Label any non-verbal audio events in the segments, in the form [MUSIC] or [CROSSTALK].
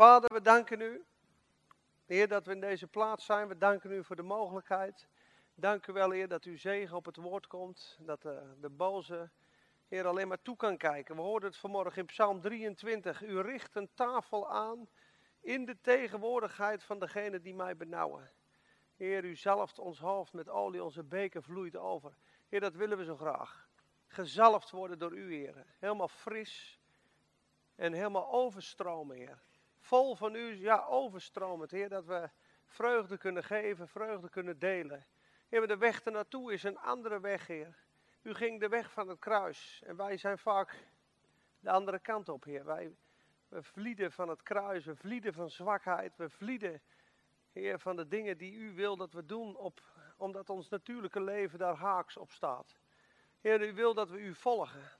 Vader, we danken u. Heer, dat we in deze plaats zijn. We danken u voor de mogelijkheid. Dank u wel, Heer, dat uw zegen op het woord komt. Dat de, de boze, Heer, alleen maar toe kan kijken. We hoorden het vanmorgen in Psalm 23. U richt een tafel aan in de tegenwoordigheid van degene die mij benauwen. Heer, u zalft ons hoofd met olie, onze beker vloeit over. Heer, dat willen we zo graag. Gezalfd worden door u, Heer. Helemaal fris en helemaal overstromen, Heer. Vol van u, ja, overstromend, Heer, dat we vreugde kunnen geven, vreugde kunnen delen. Heer, de weg ernaartoe is een andere weg, Heer. U ging de weg van het kruis en wij zijn vaak de andere kant op, Heer. Wij we vlieden van het kruis, we vlieden van zwakheid, we vlieden, Heer, van de dingen die u wil dat we doen, op, omdat ons natuurlijke leven daar haaks op staat. Heer, u wil dat we u volgen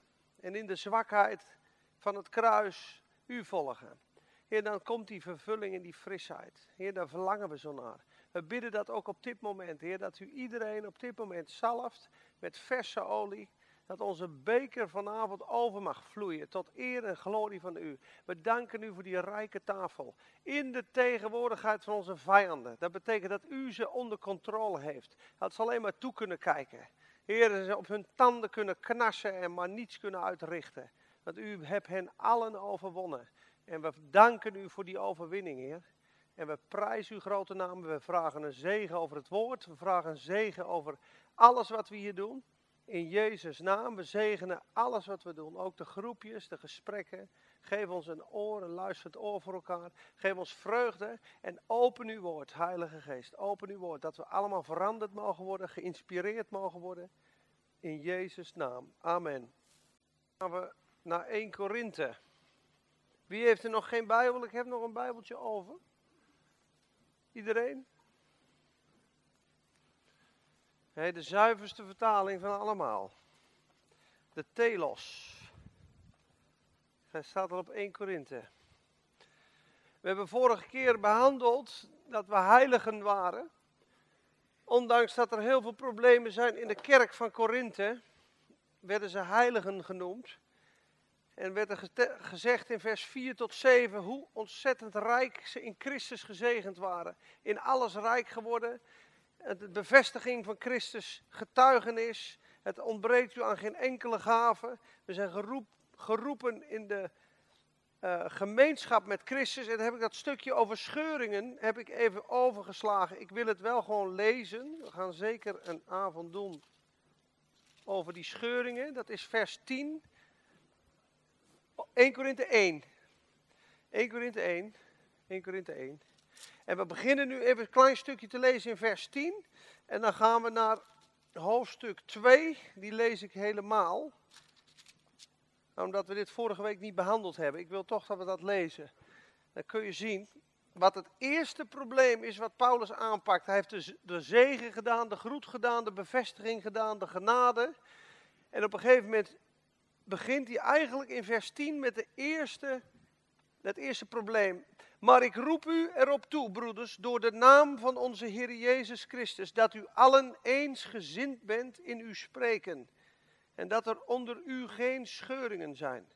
en in de zwakheid van het kruis u volgen. Heer, dan komt die vervulling in die frisheid. Heer, daar verlangen we zo naar. We bidden dat ook op dit moment, Heer, dat u iedereen op dit moment zalft met verse olie. Dat onze beker vanavond over mag vloeien tot eer en glorie van u. We danken u voor die rijke tafel. In de tegenwoordigheid van onze vijanden. Dat betekent dat u ze onder controle heeft. Dat ze alleen maar toe kunnen kijken. Heer, ze op hun tanden kunnen knassen en maar niets kunnen uitrichten. Want u hebt hen allen overwonnen. En we danken u voor die overwinning, Heer. En we prijzen uw grote naam. We vragen een zegen over het woord. We vragen een zegen over alles wat we hier doen. In Jezus' naam. We zegenen alles wat we doen. Ook de groepjes, de gesprekken. Geef ons een oor, een luisterend oor voor elkaar. Geef ons vreugde. En open uw woord, Heilige Geest. Open uw woord. Dat we allemaal veranderd mogen worden. Geïnspireerd mogen worden. In Jezus' naam. Amen. Dan gaan we naar 1 Korinthe. Wie heeft er nog geen Bijbel? Ik heb nog een Bijbeltje over. Iedereen? De zuiverste vertaling van allemaal. De Telos. Hij staat al op 1 Korinthe. We hebben vorige keer behandeld dat we heiligen waren. Ondanks dat er heel veel problemen zijn in de kerk van Korinthe, werden ze heiligen genoemd. En werd er gezegd in vers 4 tot 7 hoe ontzettend rijk ze in Christus gezegend waren. In alles rijk geworden. De bevestiging van Christus getuigenis. Het ontbreekt u aan geen enkele gave. We zijn geroep, geroepen in de uh, gemeenschap met Christus. En dan heb ik dat stukje over scheuringen heb ik even overgeslagen. Ik wil het wel gewoon lezen. We gaan zeker een avond doen over die scheuringen. Dat is vers 10. 1 Korinthe 1. 1 Korinthe 1. 1 Korinthe 1. En we beginnen nu even een klein stukje te lezen in vers 10. En dan gaan we naar hoofdstuk 2. Die lees ik helemaal. Omdat we dit vorige week niet behandeld hebben. Ik wil toch dat we dat lezen. Dan kun je zien wat het eerste probleem is wat Paulus aanpakt. Hij heeft de, de zegen gedaan, de groet gedaan, de bevestiging gedaan, de genade. En op een gegeven moment begint hij eigenlijk in vers 10 met de eerste, het eerste probleem. Maar ik roep u erop toe, broeders, door de naam van onze Heer Jezus Christus, dat u allen eensgezind bent in uw spreken. En dat er onder u geen scheuringen zijn.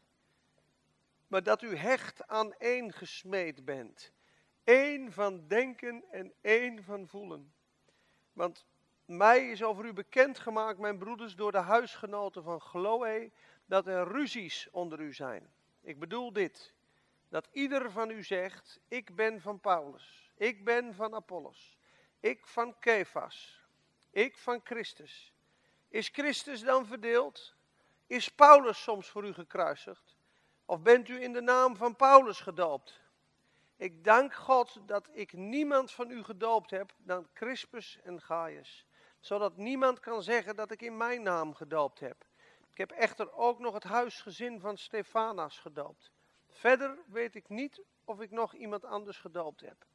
Maar dat u hecht aan één gesmeed bent. Eén van denken en één van voelen. Want mij is over u bekendgemaakt, mijn broeders, door de huisgenoten van Chloe, dat er ruzies onder u zijn. Ik bedoel dit, dat ieder van u zegt, ik ben van Paulus, ik ben van Apollos, ik van Kefas, ik van Christus. Is Christus dan verdeeld? Is Paulus soms voor u gekruisigd? Of bent u in de naam van Paulus gedoopt? Ik dank God dat ik niemand van u gedoopt heb dan Crispus en Gaius, zodat niemand kan zeggen dat ik in mijn naam gedoopt heb. Ik heb echter ook nog het huisgezin van Stefanas gedoopt. Verder weet ik niet of ik nog iemand anders gedoopt heb.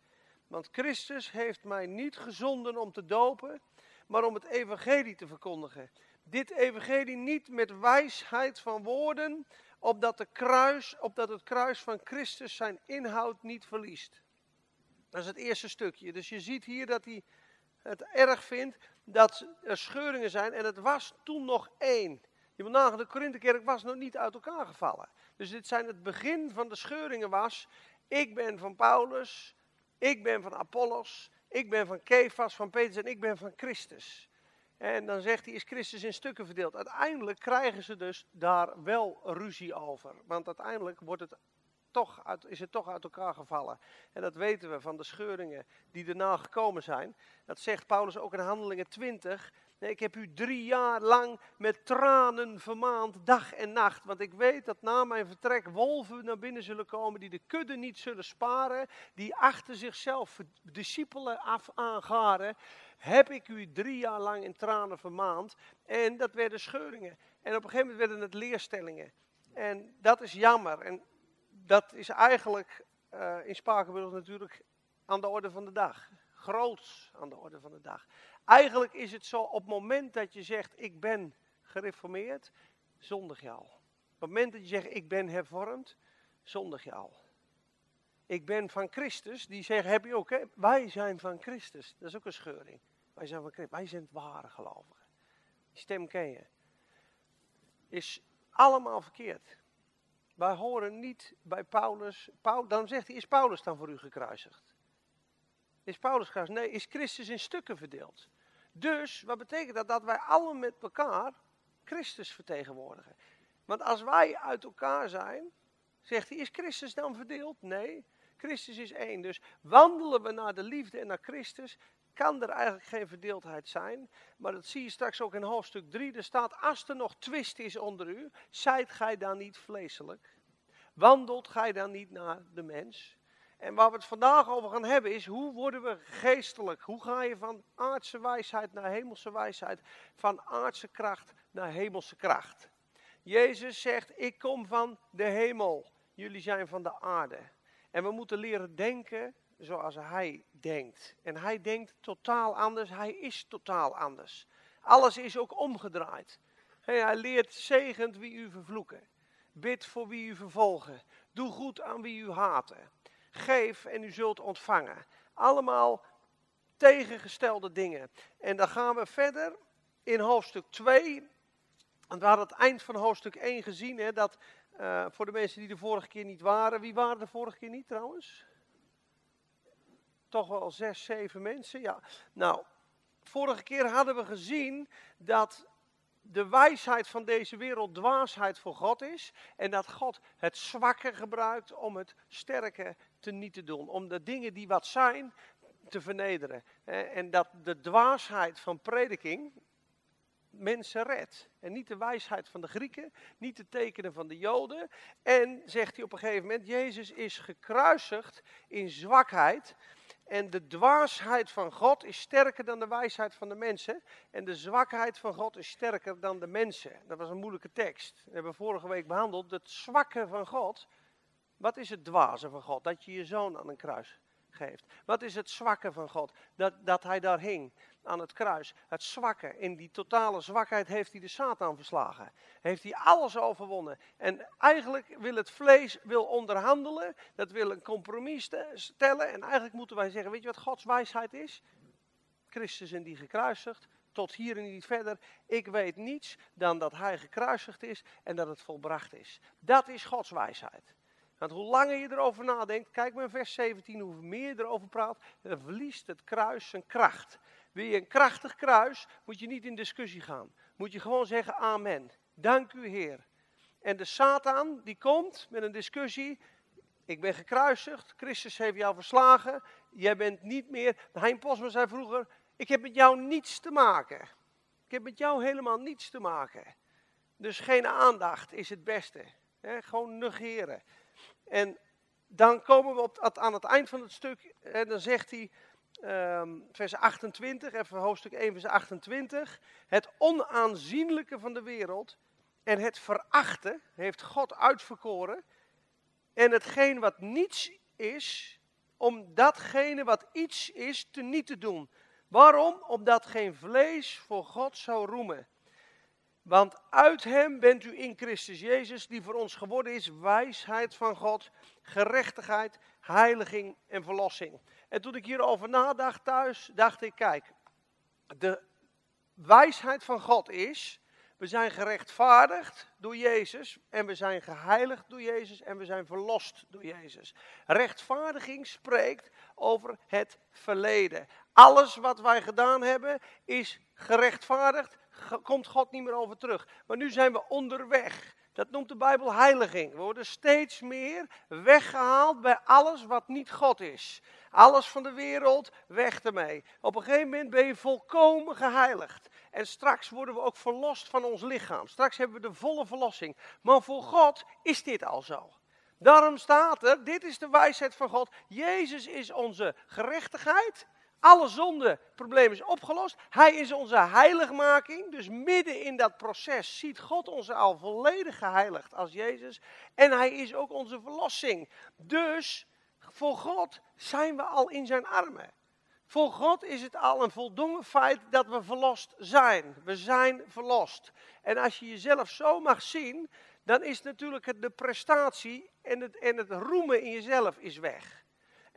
Want Christus heeft mij niet gezonden om te dopen, maar om het evangelie te verkondigen. Dit evangelie niet met wijsheid van woorden, opdat, de kruis, opdat het kruis van Christus zijn inhoud niet verliest. Dat is het eerste stukje. Dus je ziet hier dat hij het erg vindt dat er scheuringen zijn en het was toen nog één. Je moet nagaan, de Korinthekerk was nog niet uit elkaar gevallen. Dus dit zijn het begin van de scheuringen was. Ik ben van Paulus, ik ben van Apollos, ik ben van Kefas, van Petrus en ik ben van Christus. En dan zegt hij, is Christus in stukken verdeeld. Uiteindelijk krijgen ze dus daar wel ruzie over. Want uiteindelijk wordt het toch uit, is het toch uit elkaar gevallen. En dat weten we van de scheuringen die erna gekomen zijn. Dat zegt Paulus ook in Handelingen 20. Nee, ik heb u drie jaar lang met tranen vermaand, dag en nacht. Want ik weet dat na mijn vertrek wolven naar binnen zullen komen die de kudde niet zullen sparen. Die achter zichzelf discipelen af aangaren. Heb ik u drie jaar lang in tranen vermaand. En dat werden scheuringen. En op een gegeven moment werden het leerstellingen. En dat is jammer. En dat is eigenlijk uh, in Spakenburg natuurlijk aan de orde van de dag. Groots aan de orde van de dag. Eigenlijk is het zo, op het moment dat je zegt, ik ben gereformeerd, zondig je al. Op het moment dat je zegt, ik ben hervormd, zondig je al. Ik ben van Christus, die zeggen, heb je ook, hè? wij zijn van Christus. Dat is ook een scheuring. Wij zijn van Christus, wij zijn het ware gelovigen. Die stem ken je. Is allemaal verkeerd. Wij horen niet bij Paulus. Paul, dan zegt hij, is Paulus dan voor u gekruisigd? Is Paulus gekruisigd? Nee, is Christus in stukken verdeeld. Dus, wat betekent dat? Dat wij allen met elkaar Christus vertegenwoordigen. Want als wij uit elkaar zijn, zegt hij, is Christus dan verdeeld? Nee, Christus is één. Dus wandelen we naar de liefde en naar Christus, kan er eigenlijk geen verdeeldheid zijn. Maar dat zie je straks ook in hoofdstuk 3. Er staat, als er nog twist is onder u, zijt gij dan niet vleeselijk? Wandelt gij dan niet naar de mens? En waar we het vandaag over gaan hebben is, hoe worden we geestelijk? Hoe ga je van aardse wijsheid naar hemelse wijsheid? Van aardse kracht naar hemelse kracht? Jezus zegt, ik kom van de hemel. Jullie zijn van de aarde. En we moeten leren denken zoals hij denkt. En hij denkt totaal anders, hij is totaal anders. Alles is ook omgedraaid. Hij leert zegend wie u vervloeken. Bid voor wie u vervolgen. Doe goed aan wie u haten. Geef en u zult ontvangen. Allemaal tegengestelde dingen. En dan gaan we verder in hoofdstuk 2. Want we hadden het eind van hoofdstuk 1 gezien. Hè, dat uh, voor de mensen die de vorige keer niet waren. Wie waren de vorige keer niet trouwens? Toch wel zes, zeven mensen. Ja. Nou, vorige keer hadden we gezien dat de wijsheid van deze wereld dwaasheid voor God is. En dat God het zwakke gebruikt om het sterke te niet te doen. Om de dingen die wat zijn te vernederen. En dat de dwaasheid van prediking mensen redt. En niet de wijsheid van de Grieken, niet de tekenen van de Joden. En zegt hij op een gegeven moment, Jezus is gekruisigd in zwakheid. En de dwaasheid van God is sterker dan de wijsheid van de mensen. En de zwakheid van God is sterker dan de mensen. Dat was een moeilijke tekst. We hebben vorige week behandeld. Het zwakke van God. Wat is het dwaze van God? Dat je je zoon aan een kruis geeft. Wat is het zwakke van God? Dat, dat hij daar hing aan het kruis. Het zwakke, in die totale zwakheid heeft hij de Satan verslagen. Heeft hij alles overwonnen. En eigenlijk wil het vlees wil onderhandelen, dat wil een compromis stellen. En eigenlijk moeten wij zeggen, weet je wat Gods wijsheid is? Christus in die gekruisigd, tot hier en niet verder. Ik weet niets dan dat hij gekruisigd is en dat het volbracht is. Dat is Gods wijsheid. Want hoe langer je erover nadenkt, kijk maar in vers 17, hoe meer je erover praat, dan verliest het kruis zijn kracht. Wil je een krachtig kruis, moet je niet in discussie gaan. Moet je gewoon zeggen amen. Dank u Heer. En de Satan die komt met een discussie. Ik ben gekruisigd, Christus heeft jou verslagen. Jij bent niet meer. Hein Posma zei vroeger, ik heb met jou niets te maken. Ik heb met jou helemaal niets te maken. Dus geen aandacht is het beste. gewoon negeren. En dan komen we op, aan het eind van het stuk en dan zegt hij, um, vers 28, even hoofdstuk 1, vers 28. Het onaanzienlijke van de wereld en het verachten heeft God uitverkoren. En hetgeen wat niets is, om datgene wat iets is te niet te doen. Waarom? Omdat geen vlees voor God zou roemen. Want uit hem bent u in Christus Jezus, die voor ons geworden is wijsheid van God, gerechtigheid, heiliging en verlossing. En toen ik hierover nadacht thuis, dacht ik, kijk, de wijsheid van God is We zijn gerechtvaardigd door Jezus en we zijn geheiligd door Jezus en we zijn verlost door Jezus. Rechtvaardiging spreekt over het verleden. Alles wat wij gedaan hebben is gerechtvaardigd, komt God niet meer over terug. Maar nu zijn we onderweg. Dat noemt de Bijbel heiliging. We worden steeds meer weggehaald bij alles wat niet God is. Alles van de wereld, weg ermee. Op een gegeven moment ben je volkomen geheiligd. En straks worden we ook verlost van ons lichaam. Straks hebben we de volle verlossing. Maar voor God is dit al zo. Daarom staat er, dit is de wijsheid van God. Jezus is onze gerechtigheid. Alle zonde probleem is opgelost. Hij is onze heiligmaking. Dus midden in dat proces ziet God ons al volledig geheiligd als Jezus. En hij is ook onze verlossing. Dus voor God zijn we al in zijn armen. Voor God is het al een voldongen feit dat we verlost zijn. We zijn verlost. En als je jezelf zo mag zien, dan is natuurlijk de prestatie en het, en het roemen in jezelf is weg.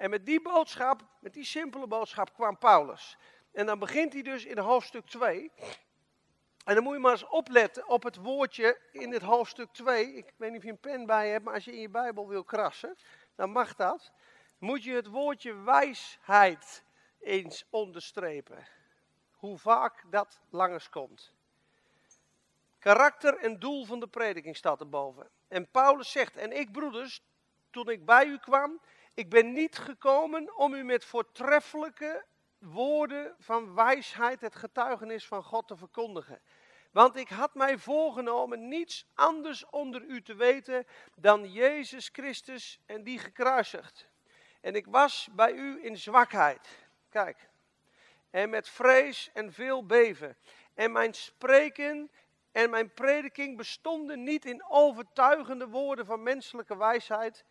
En met die boodschap, met die simpele boodschap kwam Paulus. En dan begint hij dus in hoofdstuk 2. En dan moet je maar eens opletten op het woordje in het hoofdstuk 2. Ik weet niet of je een pen bij hebt, maar als je in je Bijbel wil krassen, dan mag dat. Moet je het woordje wijsheid eens onderstrepen. Hoe vaak dat langskomt. Karakter en doel van de prediking staat erboven. En Paulus zegt, en ik broeders, toen ik bij u kwam, ik ben niet gekomen om u met voortreffelijke woorden van wijsheid het getuigenis van God te verkondigen. Want ik had mij voorgenomen niets anders onder u te weten dan Jezus Christus en die gekruisigd. En ik was bij u in zwakheid. Kijk. En met vrees en veel beven. En mijn spreken en mijn prediking bestonden niet in overtuigende woorden van menselijke wijsheid,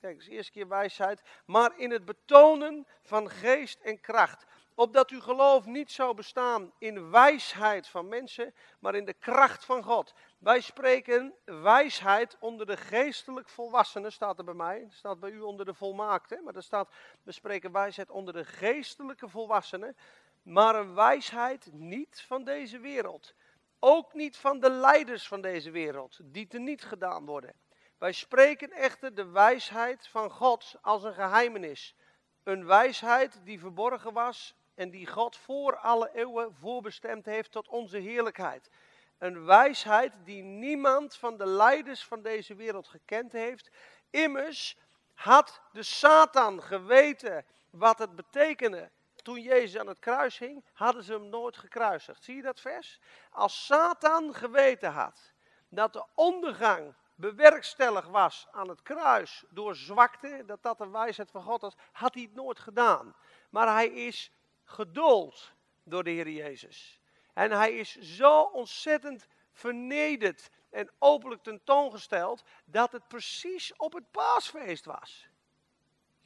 Kijk, de eerste keer wijsheid. Maar in het betonen van geest en kracht. Opdat uw geloof niet zou bestaan in wijsheid van mensen, maar in de kracht van God. Wij spreken wijsheid onder de geestelijk volwassenen, staat er bij mij. staat bij u onder de volmaakte, maar er staat, we spreken wijsheid onder de geestelijke volwassenen. Maar een wijsheid niet van deze wereld. Ook niet van de leiders van deze wereld, die te niet gedaan worden. Wij spreken echter de wijsheid van God als een geheimenis. Een wijsheid die verborgen was en die God voor alle eeuwen voorbestemd heeft tot onze heerlijkheid. Een wijsheid die niemand van de leiders van deze wereld gekend heeft. Immers had de Satan geweten wat het betekende toen Jezus aan het kruis hing, hadden ze hem nooit gekruisigd. Zie je dat vers? Als Satan geweten had dat de ondergang bewerkstellig was aan het kruis door zwakte, dat dat de wijsheid van God was, had hij het nooit gedaan. Maar hij is geduld door de Heer Jezus. En hij is zo ontzettend vernederd en openlijk tentoongesteld dat het precies op het paasfeest was.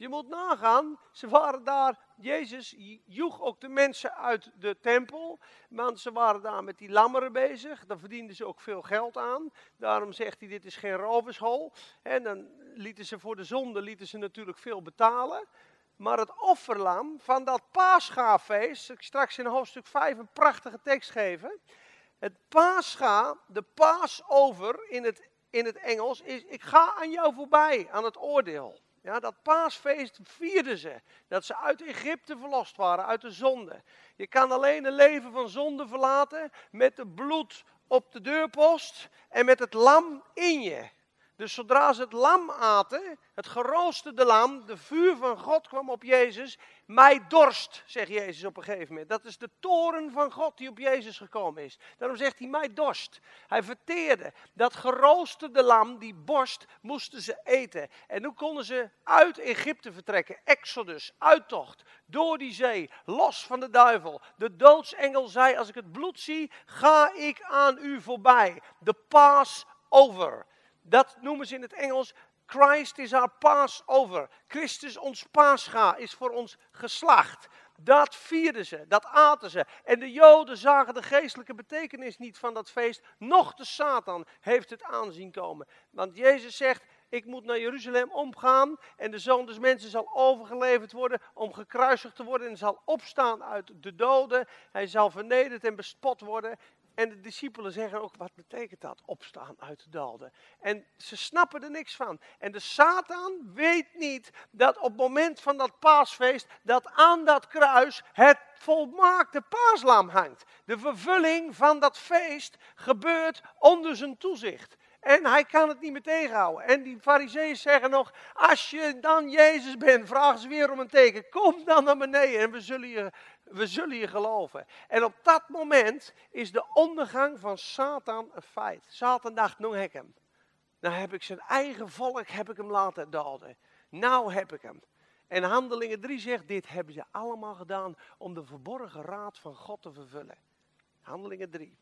Je moet nagaan, ze waren daar, Jezus joeg ook de mensen uit de tempel, want ze waren daar met die lammeren bezig, daar verdienden ze ook veel geld aan. Daarom zegt hij, dit is geen rovershol. En dan lieten ze voor de zonde lieten ze natuurlijk veel betalen. Maar het offerlam van dat paaschaafeest, ik straks in hoofdstuk 5 een prachtige tekst geven. Het paascha, de paasover in het, in het Engels, is ik ga aan jou voorbij, aan het oordeel. Ja, dat paasfeest vierden ze. Dat ze uit Egypte verlost waren, uit de zonde. Je kan alleen een leven van zonde verlaten met het bloed op de deurpost en met het lam in je. Dus zodra ze het lam aten, het geroosterde lam, de vuur van God kwam op Jezus. Mij dorst, zegt Jezus op een gegeven moment. Dat is de toren van God die op Jezus gekomen is. Daarom zegt hij mij dorst. Hij verteerde. Dat geroosterde lam, die borst, moesten ze eten. En hoe konden ze uit Egypte vertrekken? Exodus, uittocht, door die zee, los van de duivel. De doodsengel zei, als ik het bloed zie, ga ik aan u voorbij. De Passover. Dat noemen ze in het Engels Christ is our Passover. Christus, ons paascha, is voor ons geslacht. Dat vierden ze, dat aten ze. En de Joden zagen de geestelijke betekenis niet van dat feest. Nog de Satan heeft het aanzien komen. Want Jezus zegt, ik moet naar Jeruzalem omgaan en de zoon des mensen zal overgeleverd worden om gekruisigd te worden en zal opstaan uit de doden. Hij zal vernederd en bespot worden En de discipelen zeggen ook, wat betekent dat? Opstaan uit de doden. En ze snappen er niks van. En de Satan weet niet dat op het moment van dat paasfeest, dat aan dat kruis het volmaakte paaslam hangt. De vervulling van dat feest gebeurt onder zijn toezicht. En hij kan het niet meer tegenhouden. En die fariseeën zeggen nog, als je dan Jezus bent, vraag ze weer om een teken. Kom dan naar beneden en we zullen je, we zullen je geloven. En op dat moment is de ondergang van Satan een feit. Satan dacht, nou heb ik hem. Nou heb ik zijn eigen volk heb ik hem laten doden. Nou heb ik hem. En Handelingen 3 zegt, dit hebben ze allemaal gedaan om de verborgen raad van God te vervullen. Handelingen 3.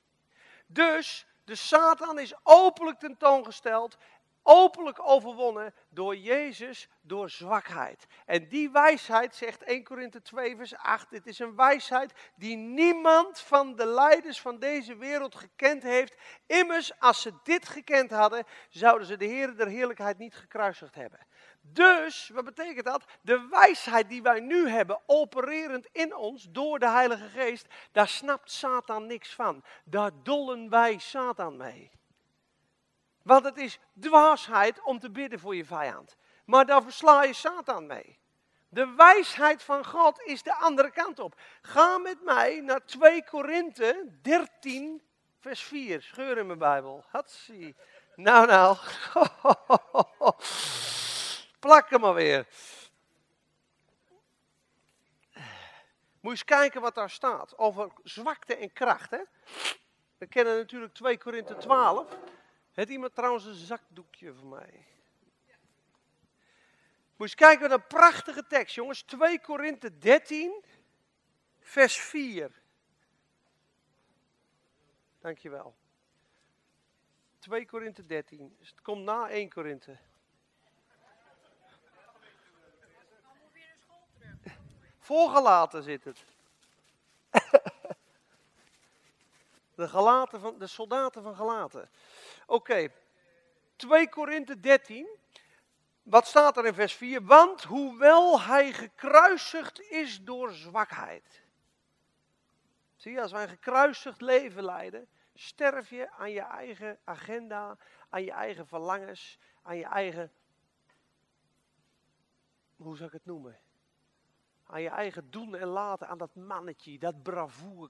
Dus de Satan is openlijk tentoongesteld, openlijk overwonnen door Jezus, door zwakheid. En die wijsheid, zegt 1 Korinthe 2 vers 8, dit is een wijsheid die niemand van de leiders van deze wereld gekend heeft. Immers, als ze dit gekend hadden, zouden ze de Heer der Heerlijkheid niet gekruisigd hebben. Dus, wat betekent dat? De wijsheid die wij nu hebben, opererend in ons door de Heilige Geest, daar snapt Satan niks van. Daar dollen wij Satan mee. Want het is dwaasheid om te bidden voor je vijand. Maar daar versla je Satan mee. De wijsheid van God is de andere kant op. Ga met mij naar 2 Korinthe 13, vers 4. Scheur in mijn Bijbel. Hatsie. Nou, nou. [LAUGHS] Plak hem maar weer. Moet eens kijken wat daar staat. Over zwakte en kracht. Hè? We kennen natuurlijk 2 Korinthe 12. Het iemand trouwens een zakdoekje voor mij? Moet je kijken wat een prachtige tekst, jongens. 2 Korinthe 13, vers 4. Dankjewel. 2 Korinthe 13. Dus het komt na 1 Korinthe. Voorgelaten zit het. [LAUGHS] De, gelaten van, de soldaten van Galaten. Oké, 2 Korinthe 13. Wat staat er in vers 4? Want hoewel hij gekruisigd is door zwakheid. Zie je, als wij een gekruisigd leven leiden, sterf je aan je eigen agenda, aan je eigen verlangens, aan je eigen. Hoe zou ik het noemen? aan je eigen doen en laten, aan dat mannetje, dat bravoure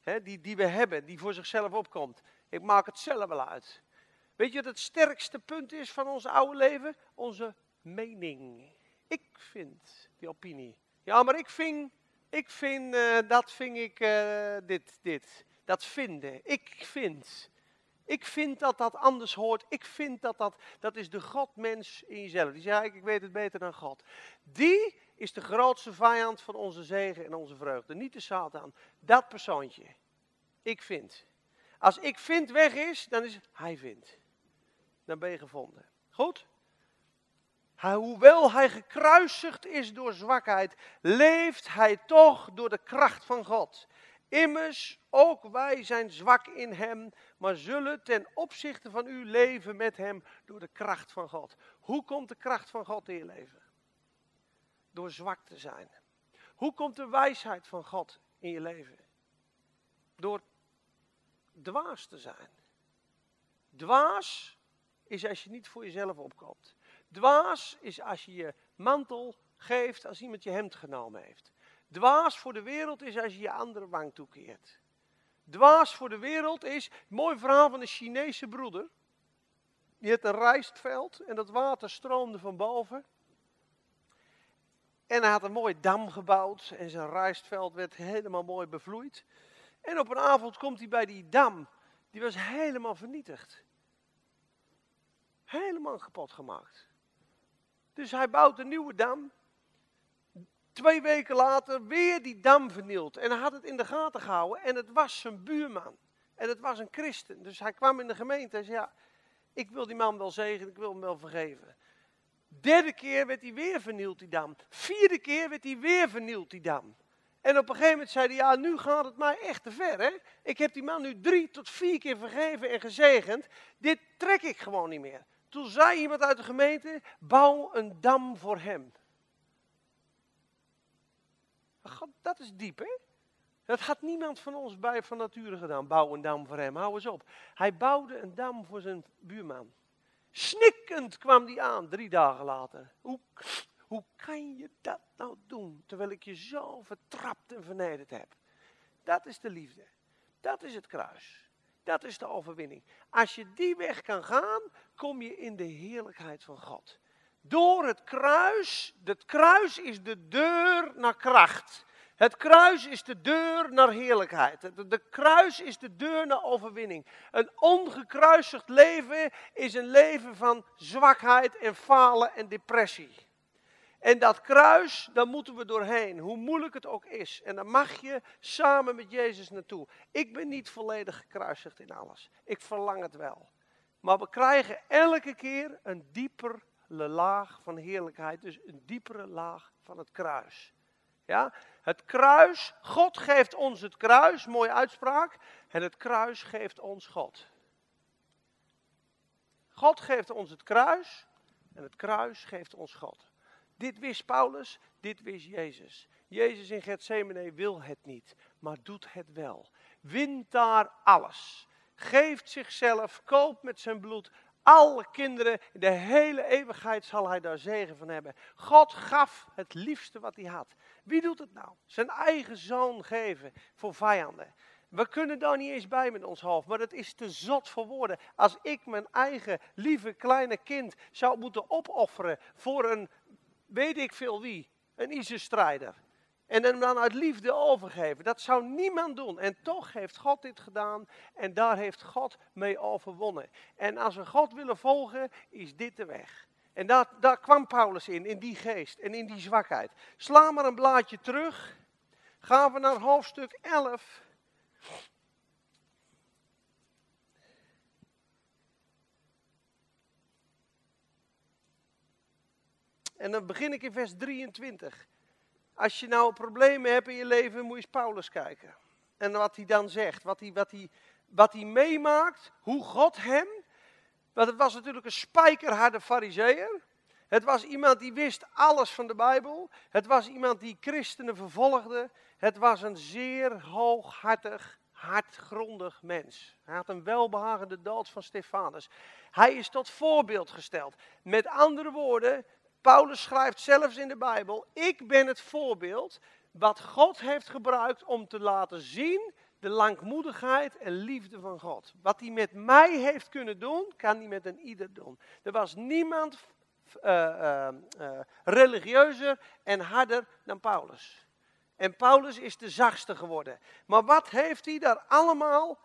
hè, die, die we hebben, die voor zichzelf opkomt. Ik maak het zelf wel uit. Weet je wat het sterkste punt is van ons oude leven? Onze mening. Ik vind die opinie. Ja, maar ik vind, ik vind, uh, dat vind ik, uh, dit, dit. Dat vinden. Ik vind. Ik vind dat dat anders hoort. Ik vind dat dat, dat is de Godmens in jezelf. Die zegt, ik weet het beter dan God. Die is de grootste vijand van onze zegen en onze vreugde. Niet de Satan. Dat persoontje. Ik vind. Als ik vind weg is, dan is hij vindt. Dan ben je gevonden. Goed? hoewel hij gekruisigd is door zwakheid, leeft hij toch door de kracht van God. Immers, ook wij zijn zwak in hem, maar zullen ten opzichte van u leven met hem door de kracht van God. Hoe komt de kracht van God in je leven? Door zwak te zijn. Hoe komt de wijsheid van God in je leven? Door dwaas te zijn. Dwaas is als je niet voor jezelf opkomt. Dwaas is als je je mantel geeft als iemand je hemd genomen heeft. Dwaas voor de wereld is als je je andere wang toekeert. Dwaas voor de wereld is, mooi verhaal van een Chinese broeder. Die had een rijstveld en dat water stroomde van boven. En hij had een mooi dam gebouwd en zijn rijstveld werd helemaal mooi bevloeid. En op een avond komt hij bij die dam, die was helemaal vernietigd. Helemaal kapot gemaakt. Dus hij bouwt een nieuwe dam Twee weken later weer die dam vernield. En hij had het in de gaten gehouden en het was zijn buurman. En het was een christen. Dus hij kwam in de gemeente en zei, ja, ik wil die man wel zegenen, ik wil hem wel vergeven. Derde keer werd hij weer vernield, die dam. Vierde keer werd hij weer vernield, die dam. En op een gegeven moment zei hij, ja, nu gaat het mij echt te ver, hè. Ik heb die man nu drie tot vier keer vergeven en gezegend. Dit trek ik gewoon niet meer. Toen zei iemand uit de gemeente, bouw een dam voor hem. God, dat is diep, hè? Dat had niemand van ons bij van nature gedaan. Bouw een dam voor hem, hou eens op. Hij bouwde een dam voor zijn buurman. Snikkend kwam die aan, drie dagen later. Hoe, hoe kan je dat nou doen, terwijl ik je zo vertrapt en vernederd heb? Dat is de liefde. Dat is het kruis. Dat is de overwinning. Als je die weg kan gaan, kom je in de heerlijkheid van God. Door het kruis, het kruis is de deur naar kracht. Het kruis is de deur naar heerlijkheid. De kruis is de deur naar overwinning. Een ongekruisigd leven is een leven van zwakheid en falen en depressie. En dat kruis, daar moeten we doorheen, hoe moeilijk het ook is. En daar mag je samen met Jezus naartoe. Ik ben niet volledig gekruisigd in alles. Ik verlang het wel. Maar we krijgen elke keer een diepere laag van heerlijkheid. Dus een diepere laag van het kruis. Ja? Het kruis, God geeft ons het kruis, mooie uitspraak. En het kruis geeft ons God. God geeft ons het kruis en het kruis geeft ons God. Dit wist Paulus, dit wist Jezus. Jezus in Gethsemane wil het niet, maar doet het wel. Wint daar alles. Geeft zichzelf, koopt met zijn bloed alle kinderen, de hele eeuwigheid zal hij daar zegen van hebben. God gaf het liefste wat hij had. Wie doet het nou? Zijn eigen zoon geven voor vijanden. We kunnen daar niet eens bij met ons hoofd, maar het is te zot voor woorden. Als ik mijn eigen lieve kleine kind zou moeten opofferen voor een weet ik veel wie, een ISIS-strijder. En hem dan uit liefde overgeven. Dat zou niemand doen. En toch heeft God dit gedaan. En daar heeft God mee overwonnen. En als we God willen volgen, is dit de weg. En daar, daar kwam Paulus in, in die geest en in die zwakheid. Sla maar een blaadje terug. Gaan we naar hoofdstuk 11. En dan begin ik in vers 23. Als je nou problemen hebt in je leven, moet je eens Paulus kijken. En wat hij dan zegt, wat hij, wat hij, wat hij meemaakt, hoe God hem. Want het was natuurlijk een spijkerharde fariseer. Het was iemand die wist alles van de Bijbel. Het was iemand die christenen vervolgde. Het was een zeer hooghartig, hartgrondig mens. Hij had een welbehagende dood van Stefanus. Hij is tot voorbeeld gesteld. Met andere woorden, Paulus schrijft zelfs in de Bijbel: Ik ben het voorbeeld wat God heeft gebruikt om te laten zien de langmoedigheid en liefde van God. Wat hij met mij heeft kunnen doen, kan hij met een ieder doen. Er was niemand uh, uh, religieuzer en harder dan Paulus. En Paulus is de zachtste geworden. Maar wat heeft hij daar allemaal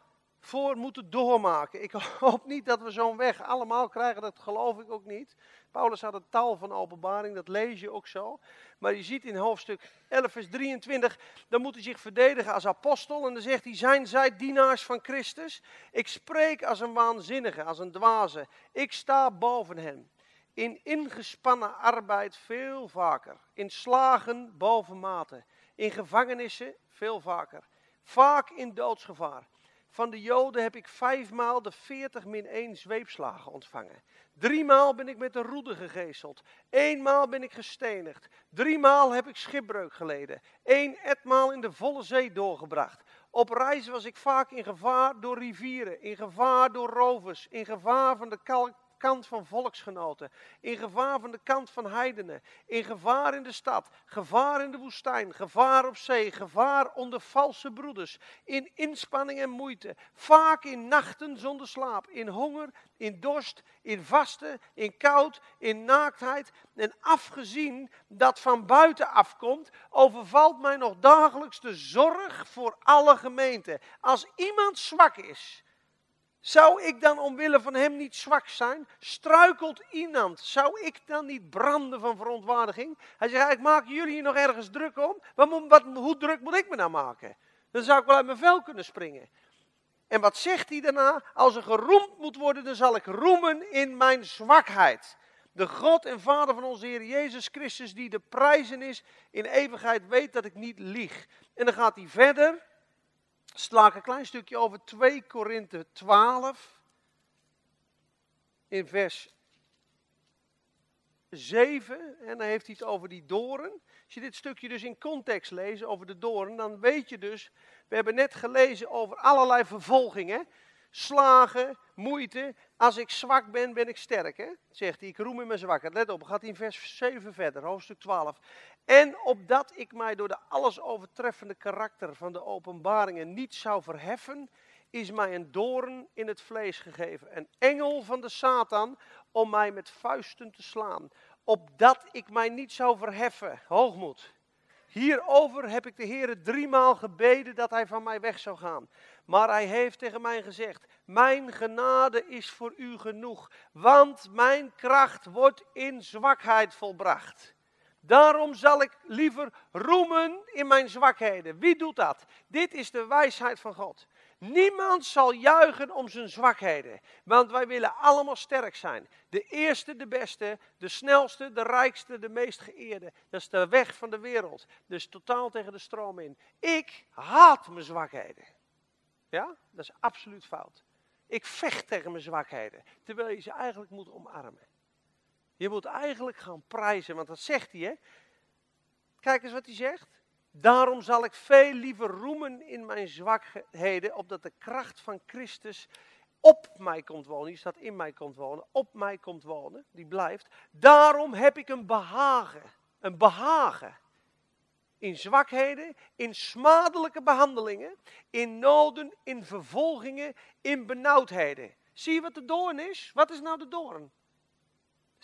voor moeten doormaken? Ik [LAUGHS] hoop niet dat we zo'n weg allemaal krijgen, dat geloof ik ook niet. Paulus had een taal van openbaring, dat lees je ook zo. Maar je ziet in hoofdstuk 11, vers 23, dan moet hij zich verdedigen als apostel. En dan zegt hij, zijn zij dienaars van Christus? Ik spreek als een waanzinnige, als een dwaze. Ik sta boven hen. In ingespannen arbeid veel vaker. In slagen boven mate. In gevangenissen veel vaker. Vaak in doodsgevaar. Van de Joden heb ik vijfmaal de veertig min één zweepslagen ontvangen. Driemaal ben ik met een roede gegezeld. Eenmaal ben ik gestenigd. Driemaal heb ik schipbreuk geleden. Eén etmaal in de volle zee doorgebracht. Op reis was ik vaak in gevaar door rivieren, in gevaar door rovers, in gevaar van de kalk kant van volksgenoten, in gevaar van de kant van heidenen, in gevaar in de stad, gevaar in de woestijn, gevaar op zee, gevaar onder valse broeders, in inspanning en moeite, vaak in nachten zonder slaap, in honger, in dorst, in vasten, in koud, in naaktheid. En afgezien dat van buiten afkomt, overvalt mij nog dagelijks de zorg voor alle gemeenten. Als iemand zwak is, zou ik dan omwille van hem niet zwak zijn? Struikelt iemand? Zou ik dan niet branden van verontwaardiging? Hij zegt, ik maak jullie hier nog ergens druk om. Wat, hoe druk moet ik me nou maken? Dan zou ik wel uit mijn vel kunnen springen. En wat zegt hij daarna? Als er geroemd moet worden, dan zal ik roemen in mijn zwakheid. De God en Vader van onze Heer Jezus Christus, die de prijzen is in eeuwigheid, weet dat ik niet lieg. En dan gaat hij verder sla een klein stukje over 2 Korinthe 12. In vers 7, en dan heeft hij het over die doren. Als je dit stukje dus in context leest over de doren, dan weet je dus, we hebben net gelezen over allerlei vervolgingen. Slagen, moeite. Als ik zwak ben, ben ik sterk. Hè? Zegt hij, ik roem in mijn zwakheid. Let op, gaat in vers 7 verder, hoofdstuk 12. En opdat ik mij door de alles overtreffende karakter van de openbaringen niet zou verheffen, is mij een doorn in het vlees gegeven. Een engel van de Satan om mij met vuisten te slaan. Opdat ik mij niet zou verheffen. Hoogmoed. Hierover heb ik de Heer driemaal gebeden dat hij van mij weg zou gaan. Maar hij heeft tegen mij gezegd: Mijn genade is voor u genoeg, want mijn kracht wordt in zwakheid volbracht. Daarom zal ik liever roemen in mijn zwakheden. Wie doet dat? Dit is de wijsheid van God. Niemand zal juichen om zijn zwakheden, want wij willen allemaal sterk zijn. De eerste, de beste, de snelste, de rijkste, de meest geëerde. Dat is de weg van de wereld. Dus totaal tegen de stroom in. Ik haat mijn zwakheden. Ja, dat is absoluut fout. Ik vecht tegen mijn zwakheden, terwijl je ze eigenlijk moet omarmen. Je moet eigenlijk gaan prijzen, want dat zegt hij, hè? Kijk eens wat hij zegt. Daarom zal ik veel liever roemen in mijn zwakheden, opdat de kracht van Christus op mij komt wonen. Die staat in mij komt wonen, op mij komt wonen, die blijft. Daarom heb ik een behagen, een behagen. In zwakheden, in smadelijke behandelingen, in noden, in vervolgingen, in benauwdheden. Zie je wat de doorn is? Wat is nou de doorn?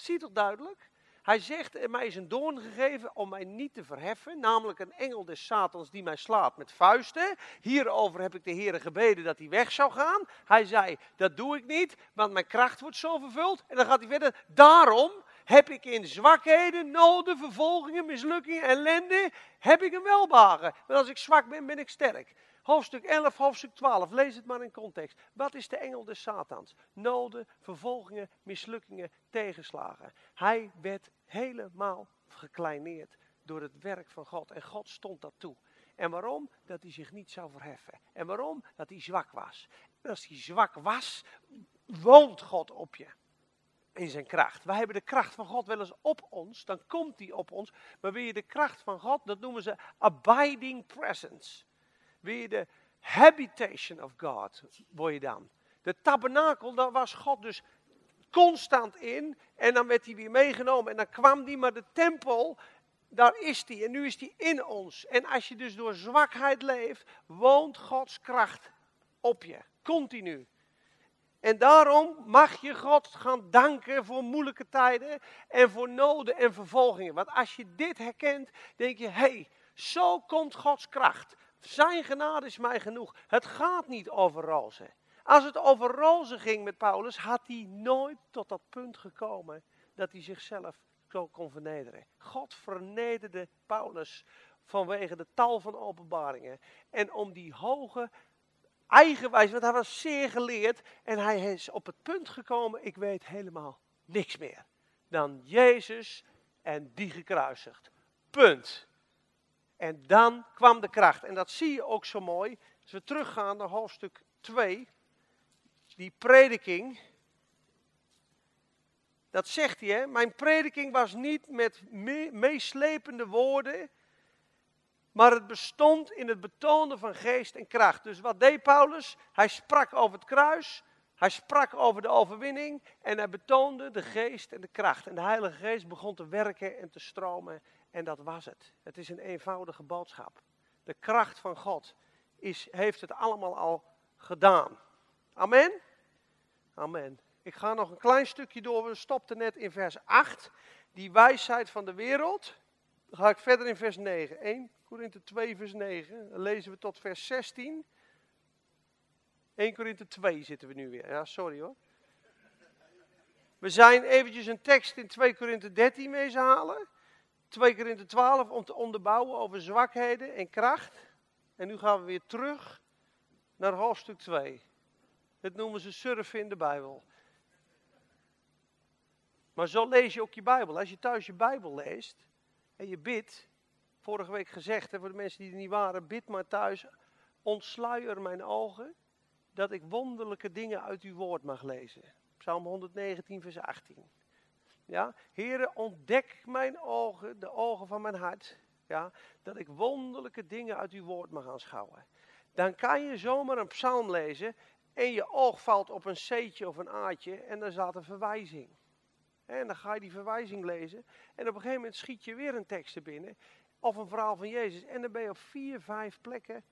Zie toch duidelijk? Hij zegt, mij is een doorn gegeven om mij niet te verheffen, namelijk een engel des Satans die mij slaat met vuisten. Hierover heb ik de Heer gebeden dat hij weg zou gaan. Hij zei, dat doe ik niet, want mijn kracht wordt zo vervuld. En dan gaat hij verder, daarom heb ik in zwakheden, noden, vervolgingen, mislukkingen, ellende, heb ik een welbagen. Want als ik zwak ben, ben ik sterk. Hoofdstuk 11, hoofdstuk 12. Lees het maar in context. Wat is de engel des Satans? Noden, vervolgingen, mislukkingen, tegenslagen. Hij werd helemaal gekleineerd door het werk van God. En God stond dat toe. En waarom? Dat hij zich niet zou verheffen. En waarom? Dat hij zwak was. En als hij zwak was, woont God op je. In zijn kracht. Wij hebben de kracht van God wel eens op ons, dan komt die op ons. Maar wil je de kracht van God, dat noemen ze abiding presence weer de habitation of God, word je dan. De tabernakel, daar was God dus constant in. En dan werd hij weer meegenomen en dan kwam die, maar de tempel, daar is die. En nu is die in ons. En als je dus door zwakheid leeft, woont Gods kracht op je. Continu. En daarom mag je God gaan danken voor moeilijke tijden en voor noden en vervolgingen. Want als je dit herkent, denk je, hé, hey, zo komt Gods kracht. Zijn genade is mij genoeg. Het gaat niet over rozen. Als het over rozen ging met Paulus, had hij nooit tot dat punt gekomen dat hij zichzelf zo kon vernederen. God vernederde Paulus vanwege de tal van openbaringen. En om die hoge eigenwijs, want hij was zeer geleerd en hij is op het punt gekomen, ik weet helemaal niks meer dan Jezus en die gekruisigd. Punt. En dan kwam de kracht. En dat zie je ook zo mooi. Als we teruggaan naar hoofdstuk 2. Die prediking. Dat zegt hij, hè? Mijn prediking was niet met meeslepende woorden. Maar het bestond in het betonen van geest en kracht. Dus wat deed Paulus? Hij sprak over het kruis. Hij sprak over de overwinning. En hij betoonde de geest en de kracht. En de Heilige Geest begon te werken en te stromen. En dat was het. Het is een eenvoudige boodschap. De kracht van God is, heeft het allemaal al gedaan. Amen? Amen. Ik ga nog een klein stukje door. We stopten net in vers 8. Die wijsheid van de wereld. Dan ga ik verder in vers 9. 1 Korinthe 2 vers 9. Dan lezen we tot vers 16. 1 Korinthe 2 zitten we nu weer. Ja, sorry hoor. We zijn eventjes een tekst in 2 Korinthe 13 mee halen. 2 keer in de 12 om te onderbouwen over zwakheden en kracht. En nu gaan we weer terug naar hoofdstuk 2. Dat noemen ze surfen in de Bijbel. Maar zo lees je ook je Bijbel. Als je thuis je Bijbel leest en je bidt, vorige week gezegd, hè, voor de mensen die er niet waren, bid maar thuis, ontsluier mijn ogen, dat ik wonderlijke dingen uit uw woord mag lezen. Psalm 119, vers 18. Ja, Heere, ontdek mijn ogen, de ogen van mijn hart. Ja, dat ik wonderlijke dingen uit uw woord mag aanschouwen. Dan kan je zomaar een psalm lezen en je oog valt op een C'tje of een A'tje en daar staat een verwijzing. En dan ga je die verwijzing lezen en op een gegeven moment schiet je weer een tekst er binnen of een verhaal van Jezus. En dan ben je op vier, vijf plekken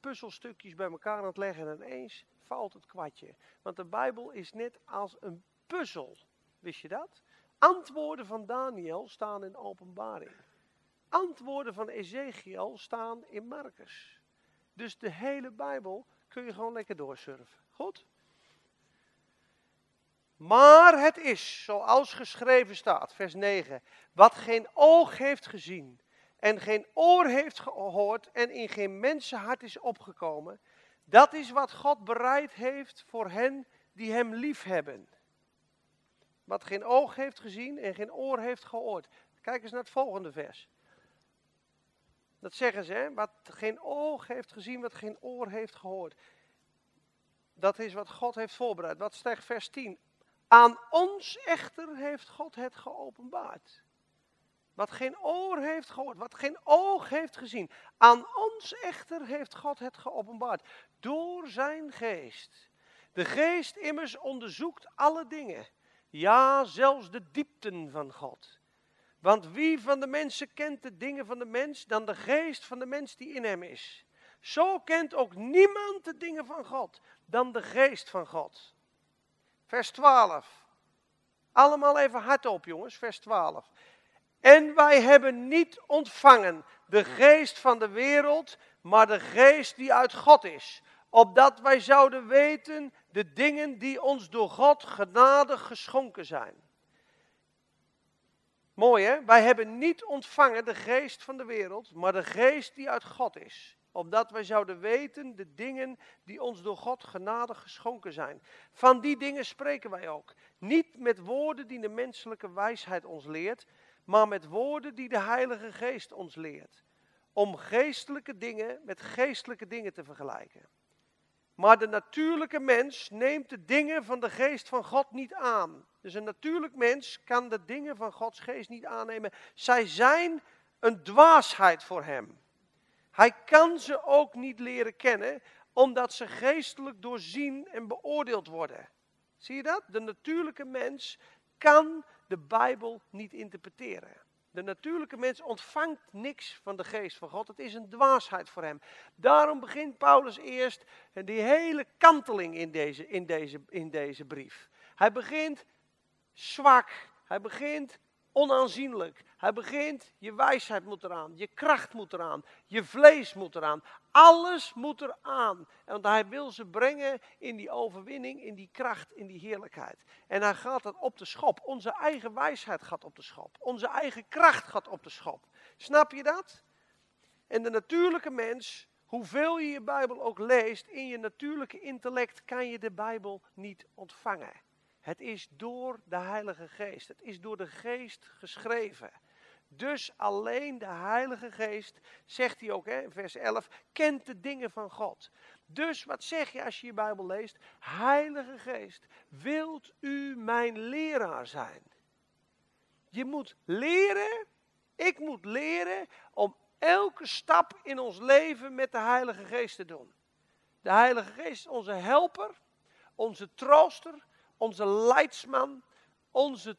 puzzelstukjes bij elkaar aan het leggen en ineens valt het kwartje. Want de Bijbel is net als een puzzel. Wist je dat? Antwoorden van Daniel staan in openbaring. Antwoorden van Ezekiel staan in Marcus. Dus de hele Bijbel kun je gewoon lekker doorsurfen. Goed? Maar het is, zoals geschreven staat, vers 9, wat geen oog heeft gezien en geen oor heeft gehoord en in geen mensenhart is opgekomen, dat is wat God bereid heeft voor hen die hem lief hebben. Wat geen oog heeft gezien en geen oor heeft gehoord. Kijk eens naar het volgende vers. Dat zeggen ze, hè? wat geen oog heeft gezien, wat geen oor heeft gehoord. Dat is wat God heeft voorbereid. Wat zegt vers 10? Aan ons echter heeft God het geopenbaard. Wat geen oor heeft gehoord, wat geen oog heeft gezien. Aan ons echter heeft God het geopenbaard. Door zijn geest. De geest immers onderzoekt alle dingen. Ja, zelfs de diepten van God. Want wie van de mensen kent de dingen van de mens dan de geest van de mens die in hem is? Zo kent ook niemand de dingen van God dan de geest van God. Vers 12. Allemaal even hardop, jongens, vers 12. En wij hebben niet ontvangen de geest van de wereld, maar de geest die uit God is. Opdat wij zouden weten de dingen die ons door God genadig geschonken zijn. Mooi hè? Wij hebben niet ontvangen de geest van de wereld, maar de geest die uit God is. Opdat wij zouden weten de dingen die ons door God genadig geschonken zijn. Van die dingen spreken wij ook. Niet met woorden die de menselijke wijsheid ons leert, maar met woorden die de Heilige Geest ons leert. Om geestelijke dingen met geestelijke dingen te vergelijken. Maar de natuurlijke mens neemt de dingen van de geest van God niet aan. Dus een natuurlijk mens kan de dingen van Gods geest niet aannemen. Zij zijn een dwaasheid voor hem. Hij kan ze ook niet leren kennen, omdat ze geestelijk doorzien en beoordeeld worden. Zie je dat? De natuurlijke mens kan de Bijbel niet interpreteren. De natuurlijke mens ontvangt niks van de geest van God. Het is een dwaasheid voor hem. Daarom begint Paulus eerst die hele kanteling in deze, in deze, in deze brief. Hij begint zwak. Hij begint onaanzienlijk. Hij begint, je wijsheid moet eraan, je kracht moet eraan, je vlees moet eraan. Alles moet eraan. Want hij wil ze brengen in die overwinning, in die kracht, in die heerlijkheid. En hij gaat dat op de schop. Onze eigen wijsheid gaat op de schop. Onze eigen kracht gaat op de schop. Snap je dat? En de natuurlijke mens, hoeveel je je Bijbel ook leest, in je natuurlijke intellect kan je de Bijbel niet ontvangen. Het is door de Heilige Geest. Het is door de Geest geschreven. Dus alleen de Heilige Geest, zegt hij ook in vers 11, kent de dingen van God. Dus wat zeg je als je je Bijbel leest? Heilige Geest, wilt u mijn leraar zijn? Je moet leren, ik moet leren om elke stap in ons leven met de Heilige Geest te doen. De Heilige Geest is onze helper, onze trooster, onze leidsman, onze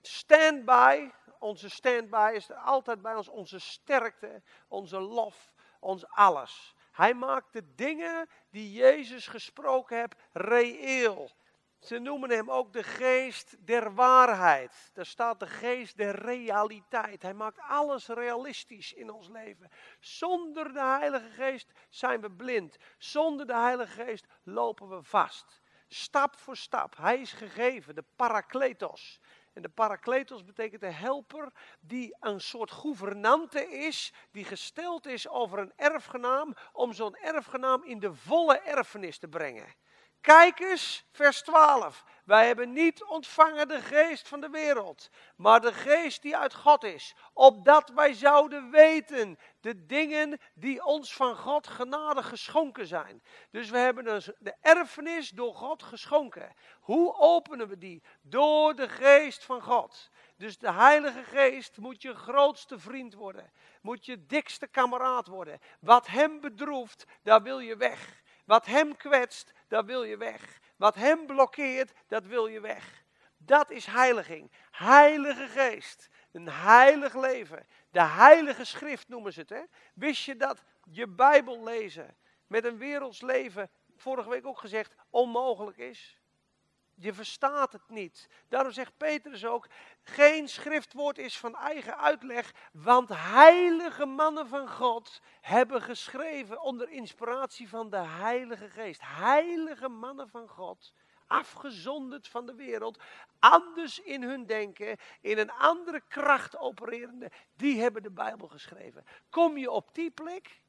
standby. Onze standby is er altijd bij ons, onze sterkte, onze lof, ons alles. Hij maakt de dingen die Jezus gesproken heeft reëel. Ze noemen hem ook de geest der waarheid. Daar staat de geest der realiteit. Hij maakt alles realistisch in ons leven. Zonder de Heilige Geest zijn we blind. Zonder de Heilige Geest lopen we vast. Stap voor stap. Hij is gegeven, de parakletos. En de parakletos betekent de helper die een soort gouvernante is, die gesteld is over een erfgenaam, om zo'n erfgenaam in de volle erfenis te brengen. Kijk eens, vers 12. Wij hebben niet ontvangen de geest van de wereld, maar de geest die uit God is, opdat wij zouden weten de dingen die ons van God genade geschonken zijn. Dus we hebben dus de erfenis door God geschonken. Hoe openen we die? Door de geest van God. Dus de Heilige Geest moet je grootste vriend worden, moet je dikste kameraad worden. Wat hem bedroeft, daar wil je weg. Wat hem kwetst, daar wil je weg. Wat hem blokkeert, dat wil je weg. Dat is heiliging. Heilige geest. Een heilig leven. De heilige schrift noemen ze het. Hè? Wist je dat je Bijbel lezen met een werelds leven, vorige week ook gezegd, onmogelijk is? Je verstaat het niet. Daarom zegt Petrus ook, geen schriftwoord is van eigen uitleg, want heilige mannen van God hebben geschreven onder inspiratie van de Heilige Geest. Heilige mannen van God, afgezonderd van de wereld, anders in hun denken, in een andere kracht opererende, die hebben de Bijbel geschreven. Kom je op die plek,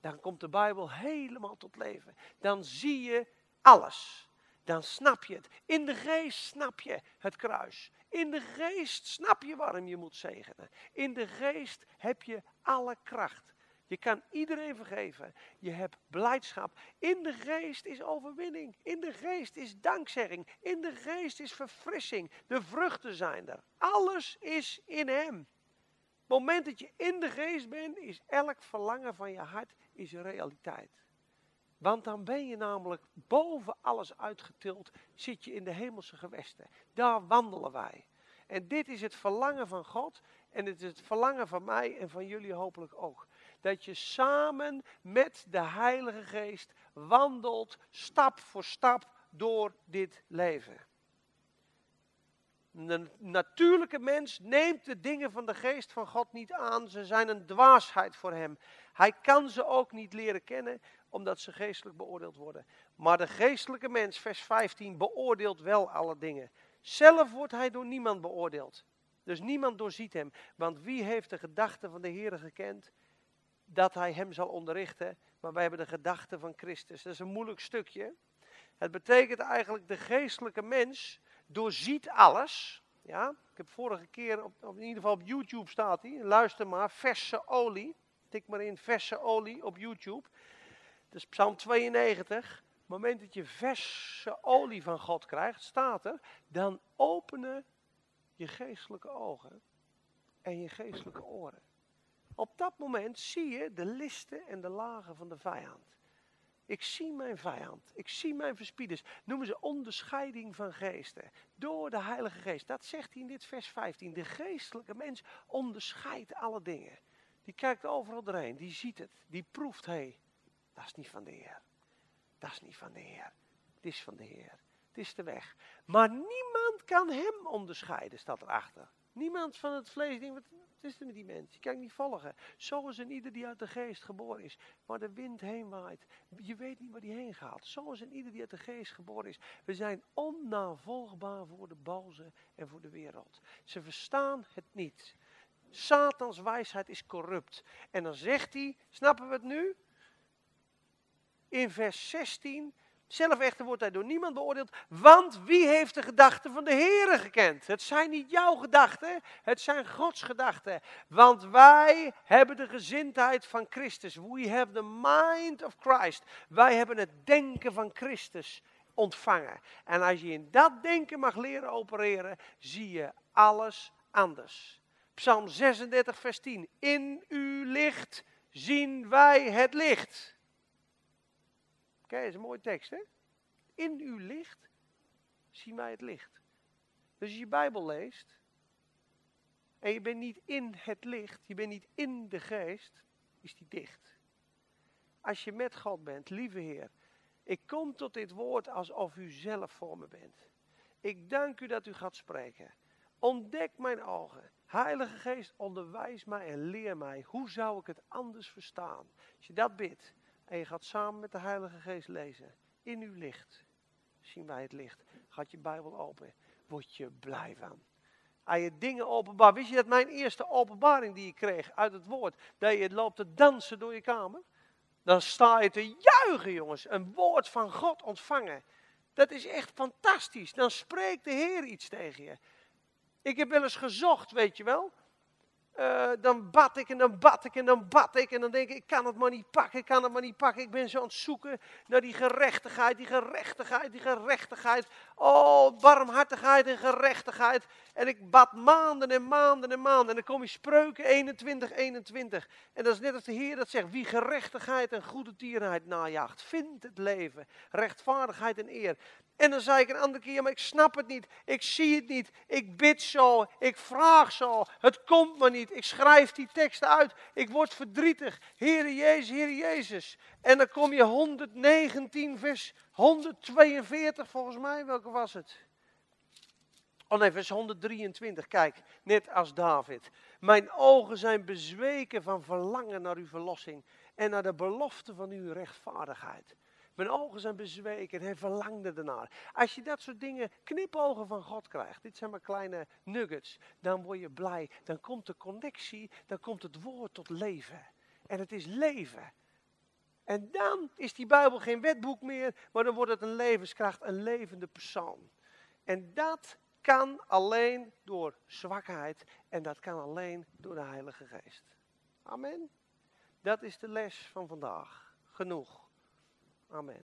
dan komt de Bijbel helemaal tot leven. Dan zie je alles dan snap je het. In de geest snap je het kruis. In de geest snap je waarom je moet zegenen. In de geest heb je alle kracht. Je kan iedereen vergeven. Je hebt blijdschap. In de geest is overwinning. In de geest is dankzegging. In de geest is verfrissing. De vruchten zijn er. Alles is in Hem. Het moment dat je in de geest bent, is elk verlangen van je hart is realiteit. Want dan ben je namelijk boven alles uitgetild, zit je in de hemelse gewesten. Daar wandelen wij. En dit is het verlangen van God en het is het verlangen van mij en van jullie hopelijk ook. Dat je samen met de Heilige Geest wandelt, stap voor stap, door dit leven. Een natuurlijke mens neemt de dingen van de geest van God niet aan. Ze zijn een dwaasheid voor hem. Hij kan ze ook niet leren kennen, omdat ze geestelijk beoordeeld worden. Maar de geestelijke mens, vers 15, beoordeelt wel alle dingen. Zelf wordt hij door niemand beoordeeld. Dus niemand doorziet hem. Want wie heeft de gedachten van de Heer gekend? Dat hij hem zal onderrichten. Maar wij hebben de gedachten van Christus. Dat is een moeilijk stukje. Het betekent eigenlijk de geestelijke mens doorziet alles. Ja, ik heb vorige keer, op, in ieder geval op YouTube staat hij. Luister maar, verse olie. Tik maar in verse olie op YouTube. Is Psalm 92. Op het moment dat je verse olie van God krijgt, staat er, dan openen je geestelijke ogen en je geestelijke oren. Op dat moment zie je de listen en de lagen van de vijand. Ik zie mijn vijand. Ik zie mijn verspieders. Noemen ze onderscheiding van geesten. Door de Heilige Geest. Dat zegt hij in dit vers 15. De geestelijke mens onderscheidt alle dingen. Die kijkt overal doorheen. Die ziet het. Die proeft. Hé, dat is niet van de Heer. Dat is niet van de Heer. Het is van de Heer. Het is de weg. Maar niemand kan hem onderscheiden, staat erachter. Niemand van het vlees denkt, wat is er met die mens? Je kan niet volgen. Zo is een ieder die uit de geest geboren is. Waar de wind heen waait. Je weet niet waar die heen gaat. Zo is een ieder die uit de geest geboren is. We zijn onnavolgbaar voor de boze en voor de wereld. Ze verstaan het niet. Satans wijsheid is corrupt. En dan zegt hij, snappen we het nu? In vers 16. Zelf echter wordt hij door niemand beoordeeld, want wie heeft de gedachten van de Heere gekend? Het zijn niet jouw gedachten, het zijn Gods gedachten. Want wij hebben de gezindheid van Christus. We have the mind of Christ. Wij hebben het denken van Christus ontvangen. En als je in dat denken mag leren opereren, zie je alles anders. Psalm 36, vers 10. In uw licht zien wij het licht. Kijk, dat is een mooie tekst, hè? In uw licht zien wij het licht. Dus als je je Bijbel leest en je bent niet in het licht, je bent niet in de geest, is die dicht. Als je met God bent, lieve Heer, ik kom tot dit woord alsof u zelf voor me bent. Ik dank u dat u gaat spreken. Ontdek mijn ogen. Heilige Geest, onderwijs mij en leer mij. Hoe zou ik het anders verstaan? Als je dat bidt, en je gaat samen met de Heilige Geest lezen. In uw licht zien wij het licht. Gaat je Bijbel open. Word je blij van. Aan je dingen openbaar. Wist je dat mijn eerste openbaring die ik kreeg uit het woord. Dat je loopt te dansen door je kamer. dan sta je te juichen, jongens. Een woord van God ontvangen. Dat is echt fantastisch. Dan spreekt de Heer iets tegen je. Ik heb wel eens gezocht, weet je wel. Uh, dan bad ik en dan bad ik en dan bad ik. En dan denk ik, ik kan het maar niet pakken, ik kan het maar niet pakken. Ik ben zo aan het zoeken naar die gerechtigheid, die gerechtigheid, die gerechtigheid. Oh, barmhartigheid en gerechtigheid. En ik bad maanden en maanden en maanden. En dan kom je spreuken 21, 21. En dat is net als de Heer dat zegt, wie gerechtigheid en goede tierenheid najaagt, vindt het leven, rechtvaardigheid en eer. En dan zei ik een andere keer, maar ik snap het niet, ik zie het niet, ik bid zo, ik vraag zo, het komt maar Ik schrijf die teksten uit, ik word verdrietig. Heere Jezus, Heere Jezus. En dan kom je 119 vers 142 volgens mij, welke was het? Oh nee, vers 123, kijk, net als David. Mijn ogen zijn bezweken van verlangen naar uw verlossing en naar de belofte van uw rechtvaardigheid. Mijn ogen zijn bezweken en hij verlangde ernaar. Als je dat soort dingen, knipogen van God krijgt, dit zijn maar kleine nuggets, dan word je blij. Dan komt de connectie, dan komt het woord tot leven. En het is leven. En dan is die Bijbel geen wetboek meer, maar dan wordt het een levenskracht, een levende persoon. En dat kan alleen door zwakheid en dat kan alleen door de Heilige Geest. Amen. Dat is de les van vandaag. Genoeg. Amen.